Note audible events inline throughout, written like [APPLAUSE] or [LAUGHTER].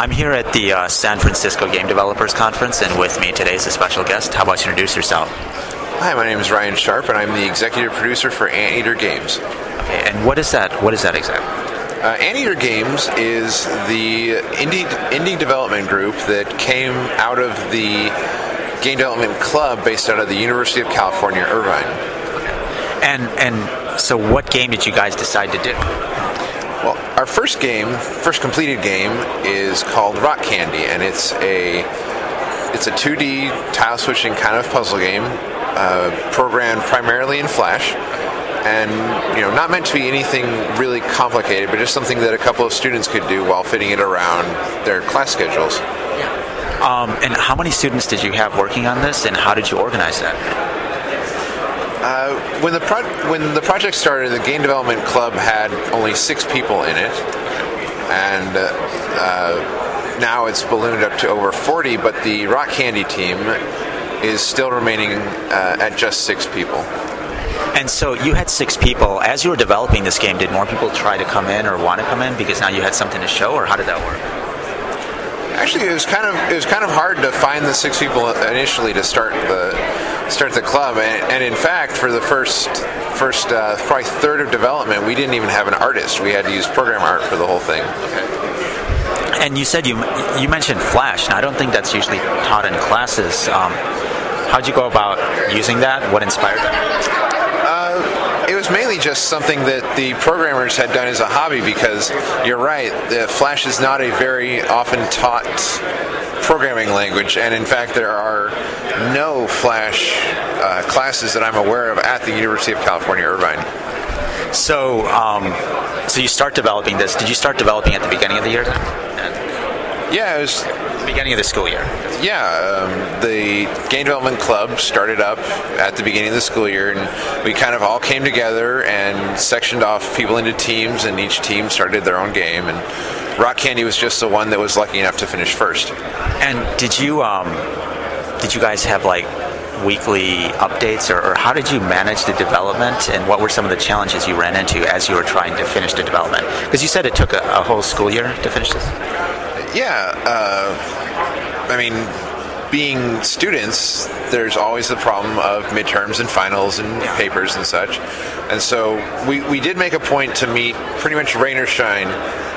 I'm here at the uh, San Francisco Game Developers Conference, and with me today is a special guest. How about you introduce yourself? Hi, my name is Ryan Sharp, and I'm the executive producer for Anteater Games. Okay, and what is that? What is that exactly? Uh, Anteater Games is the indie indie development group that came out of the game development club based out of the University of California, Irvine. And and so, what game did you guys decide to do? Our first game, first completed game, is called Rock Candy, and it's a it's a 2D tile switching kind of puzzle game, uh, programmed primarily in Flash, and you know not meant to be anything really complicated, but just something that a couple of students could do while fitting it around their class schedules. Um, and how many students did you have working on this, and how did you organize that? Uh, when the pro- when the project started, the game development club had only six people in it, and uh, uh, now it's ballooned up to over 40. But the Rock Candy team is still remaining uh, at just six people. And so you had six people. As you were developing this game, did more people try to come in or want to come in because now you had something to show, or how did that work? Actually, it was kind of it was kind of hard to find the six people initially to start the start the club, and, and in fact, for the first first uh, probably third of development, we didn't even have an artist. We had to use program art for the whole thing. And you said you you mentioned Flash. Now, I don't think that's usually taught in classes. Um, how'd you go about using that? What inspired that? it was mainly just something that the programmers had done as a hobby because you're right, the Flash is not a very often taught programming language, and in fact, there are no Flash uh, classes that I'm aware of at the University of California, Irvine. So, um, so you start developing this. Did you start developing at the beginning of the year? Then? Yeah, it was beginning of the school year. Yeah, um, the game development club started up at the beginning of the school year, and we kind of all came together and sectioned off people into teams, and each team started their own game. And Rock Candy was just the one that was lucky enough to finish first. And did you um, did you guys have like weekly updates, or, or, how did you manage the development, and what were some of the challenges you ran into as you were trying to finish the development? Because you said it took a, a whole school year to finish this. Yeah, uh, I mean, being students, there's always the problem of midterms and finals and papers and such. And so we, we did make a point to meet pretty much rain or shine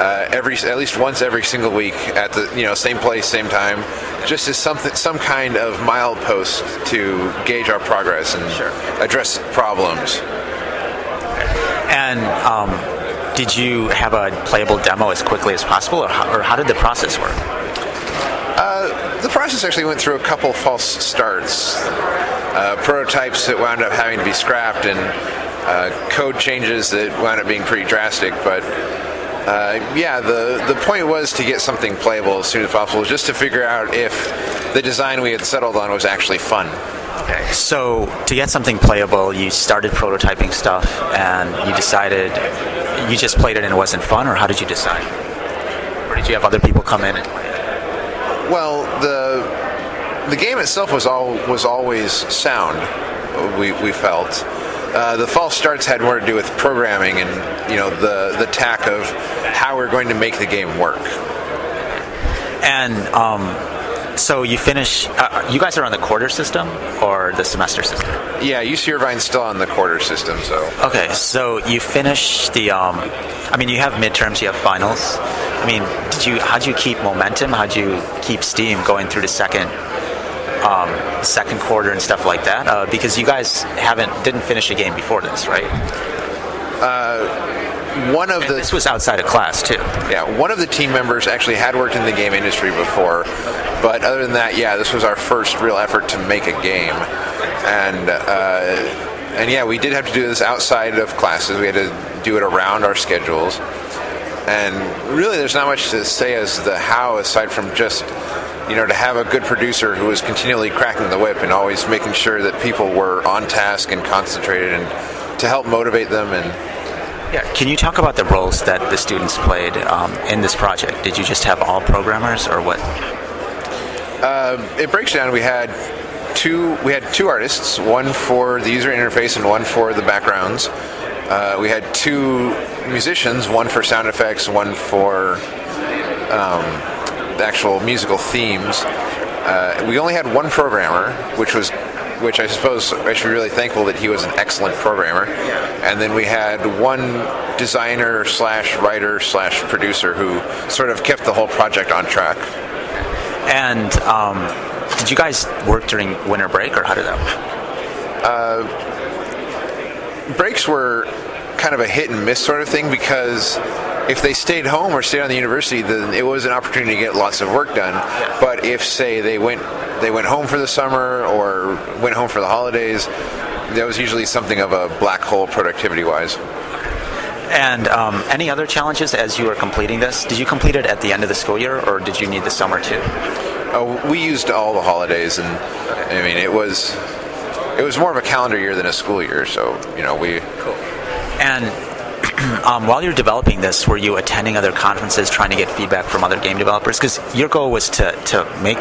uh, every at least once every single week at the you know same place, same time, just as something some kind of milepost to gauge our progress and sure. address problems. And um, did you have a playable demo as quickly as possible, or how, or how did the process work? Uh, process actually went through a couple false starts. Uh, prototypes that wound up having to be scrapped, and uh, code changes that wound up being pretty drastic. But uh, yeah, the the point was to get something playable as soon as possible, just to figure out if the design we had settled on was actually fun. Okay, so to get something playable, you started prototyping stuff, and you decided you just played it and it wasn't fun, or how did you decide? Or did you have other people come in and play? Well, the the game itself was all was always sound. We we felt. Uh, the false starts had more to do with programming and you know the the tack of how we're going to make the game work. And um, so you finish. Uh, you guys are on the quarter system or the semester system? Yeah, UC Irvine's still on the quarter system. So okay, so you finish the. Um, I mean, you have midterms, you have finals. I mean, did you? How'd you keep momentum? How'd you keep steam going through the second? Um, second quarter and stuff like that, uh, because you guys haven't didn't finish a game before this, right? Uh, one of and the this was outside of class too. Yeah, one of the team members actually had worked in the game industry before, but other than that, yeah, this was our first real effort to make a game, and uh, and yeah, we did have to do this outside of classes. We had to do it around our schedules, and really, there's not much to say as the how aside from just you know to have a good producer who was continually cracking the whip and always making sure that people were on task and concentrated and to help motivate them and yeah. Can you talk about the roles that the students played um, in this project? Did you just have all programmers, or what? Uh, it breaks down. We had two. We had two artists, one for the user interface and one for the backgrounds. Uh, we had two musicians, one for sound effects, one for um, the actual musical themes. Uh, we only had one programmer, which was which I suppose I should be really thankful that he was an excellent programmer. And then we had one designer slash writer slash producer who sort of kept the whole project on track. And um, did you guys work during winter break, or how did that? Uh, breaks were kind of a hit and miss sort of thing because if they stayed home or stayed on the university, then it was an opportunity to get lots of work done. But if, say, they went they went home for the summer or went home for the holidays, that was usually something of a black hole productivity-wise. And um, any other challenges as you were completing this? Did you complete it at the end of the school year, or did you need the summer too? Oh, we used all the holidays, and I mean it was it was more of a calendar year than a school year. So you know we. Cool. And [CLEARS THROAT] um, while you're developing this, were you attending other conferences, trying to get feedback from other game developers? Because your goal was to to make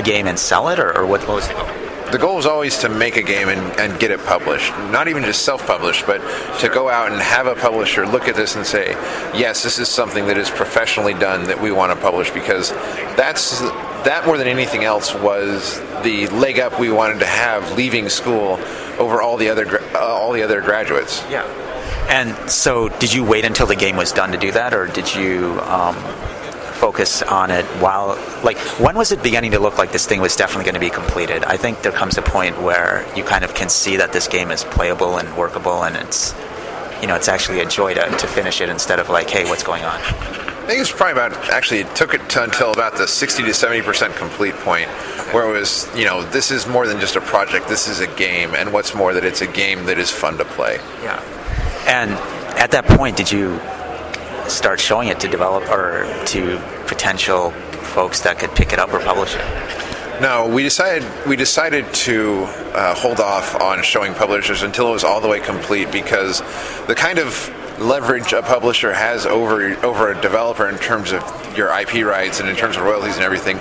a game and sell it, or, or what, what was the goal? The goal was always to make a game and, and get it published. Not even just self published, but to go out and have a publisher look at this and say, yes, this is something that is professionally done that we want to publish because that's that more than anything else was the leg up we wanted to have leaving school over all the other uh, all the other graduates. Yeah. And so, did you wait until the game was done to do that, or did you um, focus on it while like when was it beginning to look like this thing was definitely going to be completed i think there comes a point where you kind of can see that this game is playable and workable and it's you know it's actually a joy to, to finish it instead of like hey what's going on I think it's probably about actually it took it to until about the 60 to 70 percent complete point, where it was you know this is more than just a project. This is a game, and what's more that it's a game that is fun to play. Yeah. And at that point, did you start showing it to develop or to potential folks that could pick it up or publish it? No, we decided we decided to uh, hold off on showing publishers until it was all the way complete because the kind of leverage a publisher has over over a developer in terms of your IP rights and in terms of royalties and everything,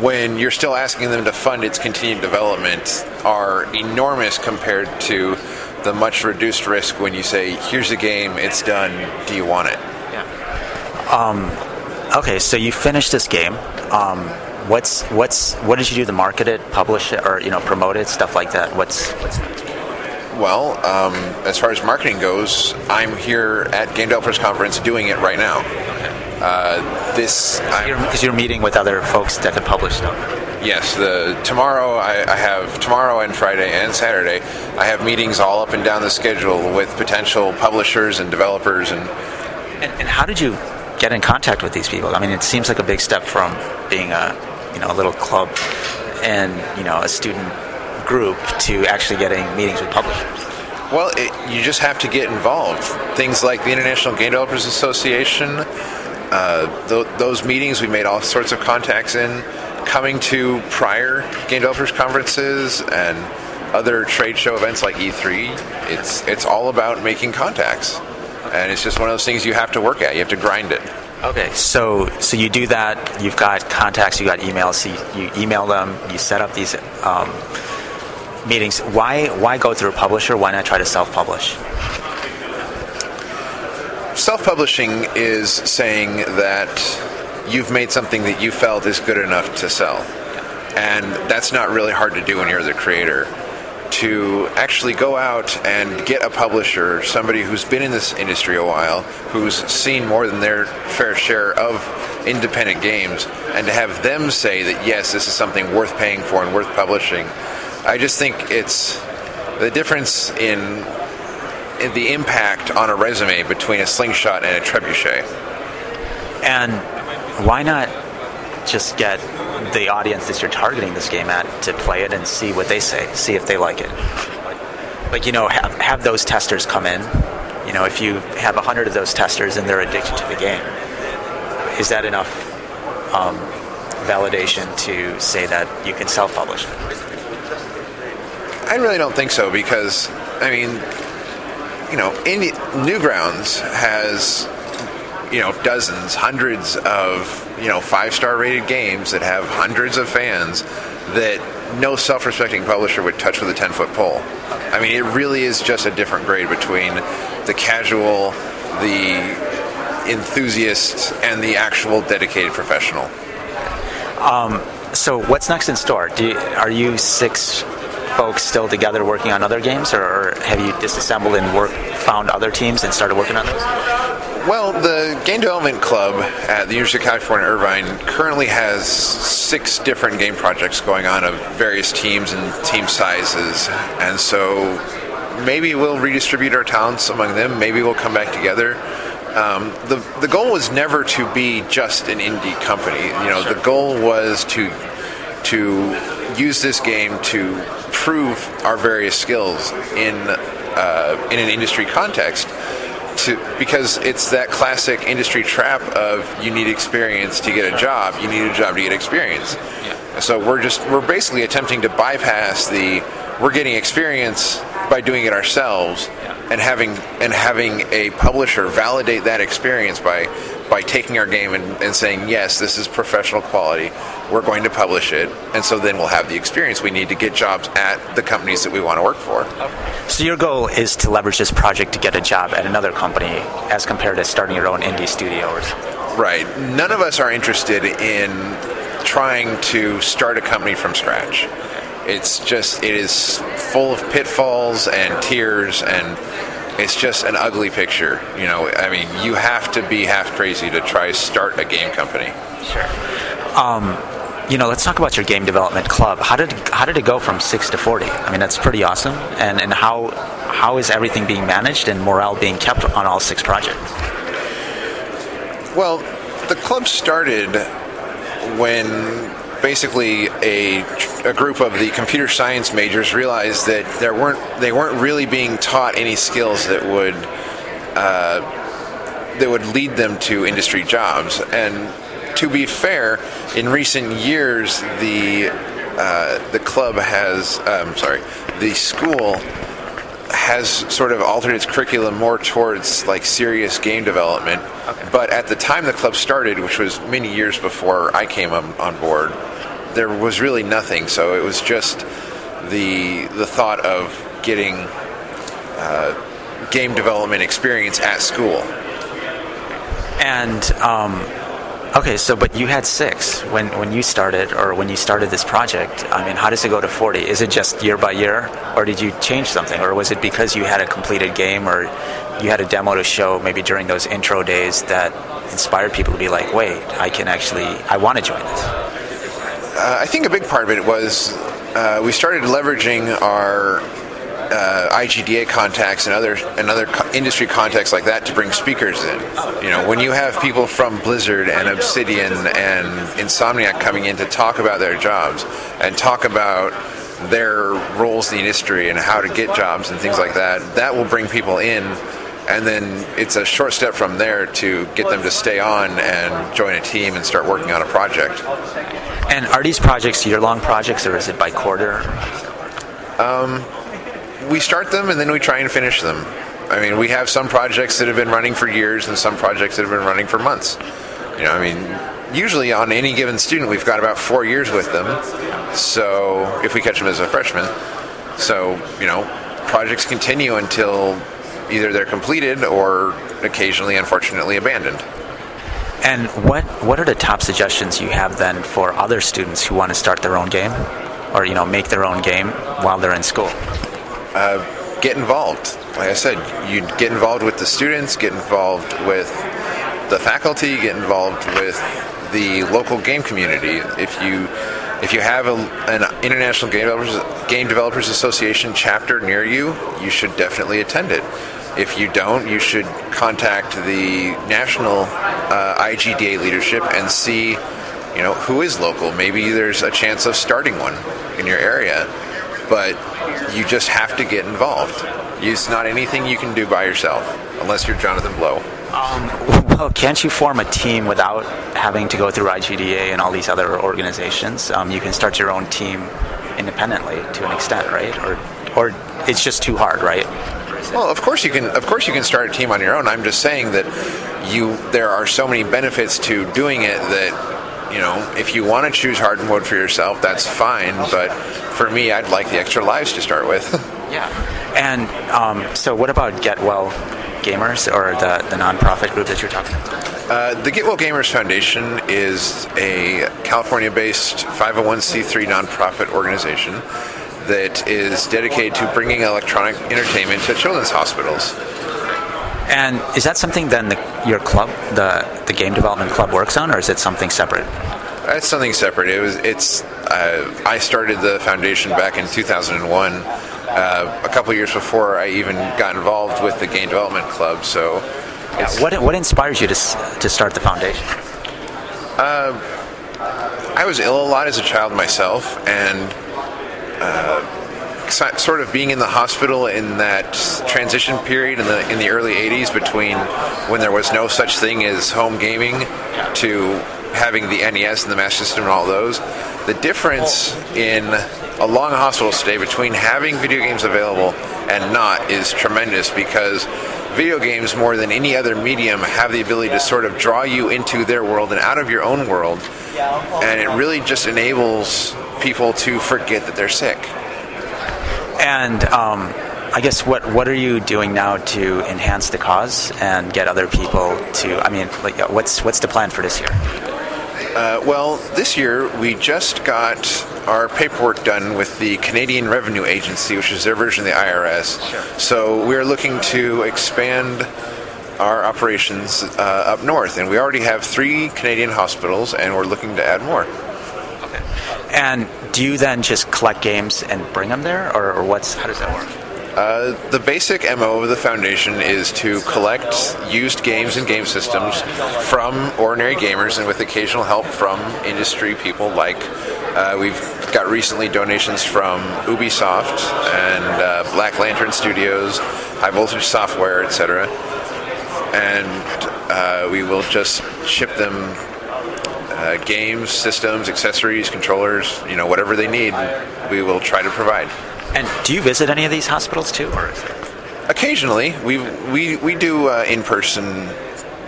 when you're still asking them to fund its continued development, are enormous compared to the much reduced risk when you say, "Here's a game, it's done. Do you want it?" Um, okay, so you finished this game. Um, what's what's what did you do to market it, publish it, or you know promote it, stuff like that? What's what's well, um, as far as marketing goes, I'm here at Game Developers Conference doing it right now. Uh, this because you're, you're, meeting with other folks that could publish stuff. Yes, the tomorrow I, I, have tomorrow and Friday and Saturday. I have meetings all up and down the schedule with potential publishers and developers and. And, and how did you get in contact with these people. I mean, it seems like a big step from being a you know a little club and you know a student group to actually getting meetings with publishers. Well, it, you just have to get involved. Things like the International Game Developers Association, uh, th- those meetings, we made all sorts of contacts in. Coming to prior game developers conferences and other trade show events like E3, it's it's all about making contacts and it's just one of those things you have to work at. You have to grind it. Okay, so so you do that. You've got contacts. You got emails. So you, you email them. You set up these um, meetings. Why why go through a publisher? Why not try to self-publish? Self-publishing is saying that you've made something that you felt is good enough to sell, and that's not really hard to do when you're the creator to actually go out and get a publisher, somebody who's been in this industry a while, who's seen more than their fair share of independent games, and to have them say that yes, this is something worth paying for and worth publishing. I just think it's the difference in, in the impact on a resume between a slingshot and a trebuchet. And why not just get the audience that you're targeting this game at to play it and see what they say, see if they like it. Like, you know, have, have those testers come in. You know, if you have a hundred of those testers and they're addicted to the game, is that enough um, validation to say that you can self-publish it? I really don't think so because, I mean, you know, Indie, Newgrounds has you know dozens, hundreds of you know five star rated games that have hundreds of fans that no self respecting publisher would touch with a ten foot pole. I mean, it really is just a different grade between the casual, the enthusiast, and the actual dedicated professional. Um, so what's next in store? You, are you six folks still together working on other games, or have you disassembled and work, found other teams and started working on those? Well, the Game Development Club at the University of California, Irvine currently has six different game projects going on of various teams and team sizes. And so maybe we'll redistribute our talents among them. Maybe we'll come back together. Um, the the goal was never to be just an indie company. You know, the goal was to to use this game to prove our various skills in uh, in an industry context. To, because it's that classic industry trap of you need experience to get a job, you need a job to get experience. Yeah. So we're just we're basically attempting to bypass the we're getting experience by doing it ourselves and having and having a publisher validate that experience by by taking our game and, and, saying yes this is professional quality. We're going to publish it. And so then we'll have the experience we need to get jobs at the companies that we want to work for. So your goal is to leverage this project to get a job at another company as compared to starting your own indie studio or something right. None of us are interested in trying to start a company from scratch it's just it is full of pitfalls and tears and it's just an ugly picture. You know, I mean, you have to be half crazy to try to start a game company. Sure. Um, you know, let's talk about your game development club. How did how did it go from six to forty? I mean, that's pretty awesome. And and how how is everything being managed and morale being kept on all six projects? Well, the club started when basically a, a group of the computer science majors realized that there weren't they weren't really being taught any skills that would uh, that would lead them to industry jobs. And to be fair, in recent years, the uh, the club has, um, sorry, the school has sort of altered its curriculum more towards like serious game development. Okay. But at the time the club started, which was many years before I came on, on board, there was really nothing. So it was just the the thought of getting uh, game development experience at school. And um, okay, so but you had six when when you started, or when you started this project. I mean, how does it go to forty? Is it just year by year, or did you change something, or was it because you had a completed game, or you had a demo to show maybe during those intro days that inspired people to be like, wait, I can actually, I want to join this uh, I think a big part of it was uh, we started leveraging our uh, IGDA contacts and other and other co- industry contacts like that to bring speakers in. You know, when you have people from Blizzard and Obsidian and Insomniac coming in to talk about their jobs and talk about their roles in the industry and how to get jobs and things like that, that will bring people in and then it's a short step from there to get them to stay on and join a team and start working on a project. And are these projects year-long projects, or is it by quarter? Um, we start them and then we try and finish them. I mean, we have some projects that have been running for years and some projects that have been running for months. You know, I mean, usually on any given student, we've got about four years with them. So if we catch them as a freshman, so you know, projects continue until either they're completed or occasionally, unfortunately, abandoned. And what what are the top suggestions you have then for other students who want to start their own game, or you know make their own game while they're in school? Uh, get involved. Like I said, you get involved with the students, get involved with the faculty, get involved with the local game community. If you if you have a, an International Game Developers, Game Developers Association chapter near you, you should definitely attend it. If you don't, you should contact the national uh, IGDA leadership and see, you know, who is local. Maybe there's a chance of starting one in your area, but you just have to get involved. It's not anything you can do by yourself, unless you're Jonathan Blow. Um, well, can't you form a team without having to go through IGDA and all these other organizations? Um, you can start your own team independently to an extent, right? Or, or it's just too hard, right? Well, of course you can. Of course you can start a team on your own. I'm just saying that you there are so many benefits to doing it that you know if you want to choose hard mode for yourself, that's fine. But for me, I'd like the extra lives to start with. [LAUGHS] yeah. And um, so, what about Get Well Gamers or the, the nonprofit group that you're talking about? Uh, the Get Well Gamers Foundation is a California based 501c3 nonprofit organization that is dedicated to bringing electronic entertainment to children's hospitals. And is that something then the, your club, the, the game development club, works on, or is it something separate? That's something separate. It was. It's. Uh, I started the foundation back in 2001, uh, a couple years before I even got involved with the game development club. So, yeah, what what inspires you to to start the foundation? Uh, I was ill a lot as a child myself, and sort of being in the hospital in that transition period in the in the early 80s between when there was no such thing as home gaming to having the NES and the Master System and all those, the difference in a long hospital stay between having video games available and not is tremendous because video games, more than any other medium, have the ability to sort of draw you into their world and out of your own world. And it really just enables people to forget that they're sick. And um, I guess what what are you doing now to enhance the cause and get other people to? I mean, like, what's what's the plan for this year? Uh, well, this year we just got our paperwork done with the Canadian Revenue Agency, which is their version of the IRS. Sure. So we're looking to expand our operations uh, up north, and we already have three Canadian hospitals, and we're looking to add more. Okay. And do you then just collect games and bring them there, or, or what's how does that work? Uh, the basic MO of the foundation is to collect used games and game systems from ordinary gamers and with occasional help from industry people like uh, we've got recently donations from Ubisoft and uh, Black Lantern Studios, High Voltage Software, etc. And uh, we will just ship them uh, games, systems, accessories, controllers, you know, whatever they need, we will try to provide. And do you visit any of these hospitals too, or occasionally we we we do uh, in-person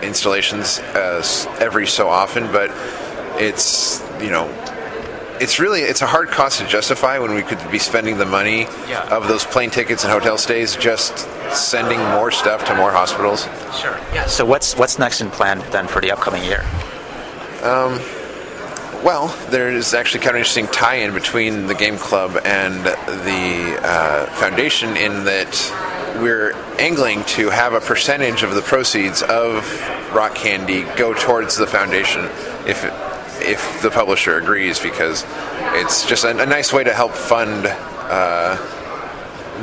installations as every so often, but it's you know it's really it's a hard cost to justify when we could be spending the money yeah. of those plane tickets and hotel stays just sending more stuff to more hospitals. Sure. Yeah. So what's what's next in plan then for the upcoming year? Um, well, there is actually kind of an interesting tie-in between the game club and the uh, foundation in that we're angling to have a percentage of the proceeds of Rock Candy go towards the foundation if if the publisher agrees, because it's just a, a nice way to help fund. Uh,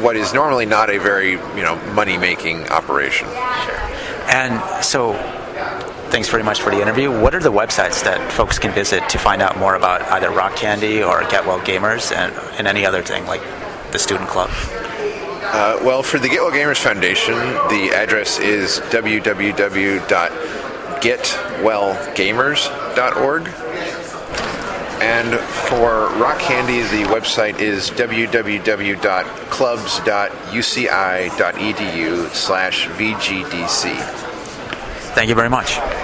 what is normally not a very you know money making operation. Sure. And so thanks very much for the interview. What are the websites that folks can visit to find out more about either Rock Candy or Get Well Gamers and, and any other thing like the student club? Uh, well, for the Get Well Gamers Foundation, the address is www.getwellgamers.org. And for Rock Candy, the website is www.clubs.uci.edu slash VGDC. Thank you very much.